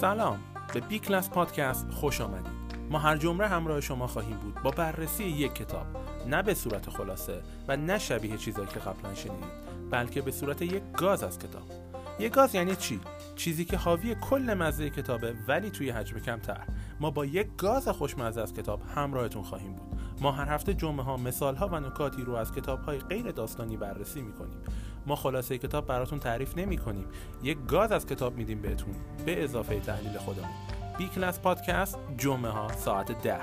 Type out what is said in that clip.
سلام. به بی کلاس پادکست خوش آمدید. ما هر جمله همراه شما خواهیم بود با بررسی یک کتاب. نه به صورت خلاصه و نه شبیه چیزایی که قبلا شنیدید بلکه به صورت یک گاز از کتاب. یک گاز یعنی چی؟ چیزی که حاوی کل مزه کتابه ولی توی حجم کمتر. ما با یک گاز خوشمزه از کتاب همراهتون خواهیم بود. ما هر هفته جمعه ها مثال ها و نکاتی رو از کتاب های غیر داستانی بررسی می‌کنیم. ما خلاصه کتاب براتون تعریف نمی کنیم. یک گاز از کتاب میدیم بهتون. به اضافه تحلیل خودمون. بی کلاس پادکست جمعه ها ساعت ده.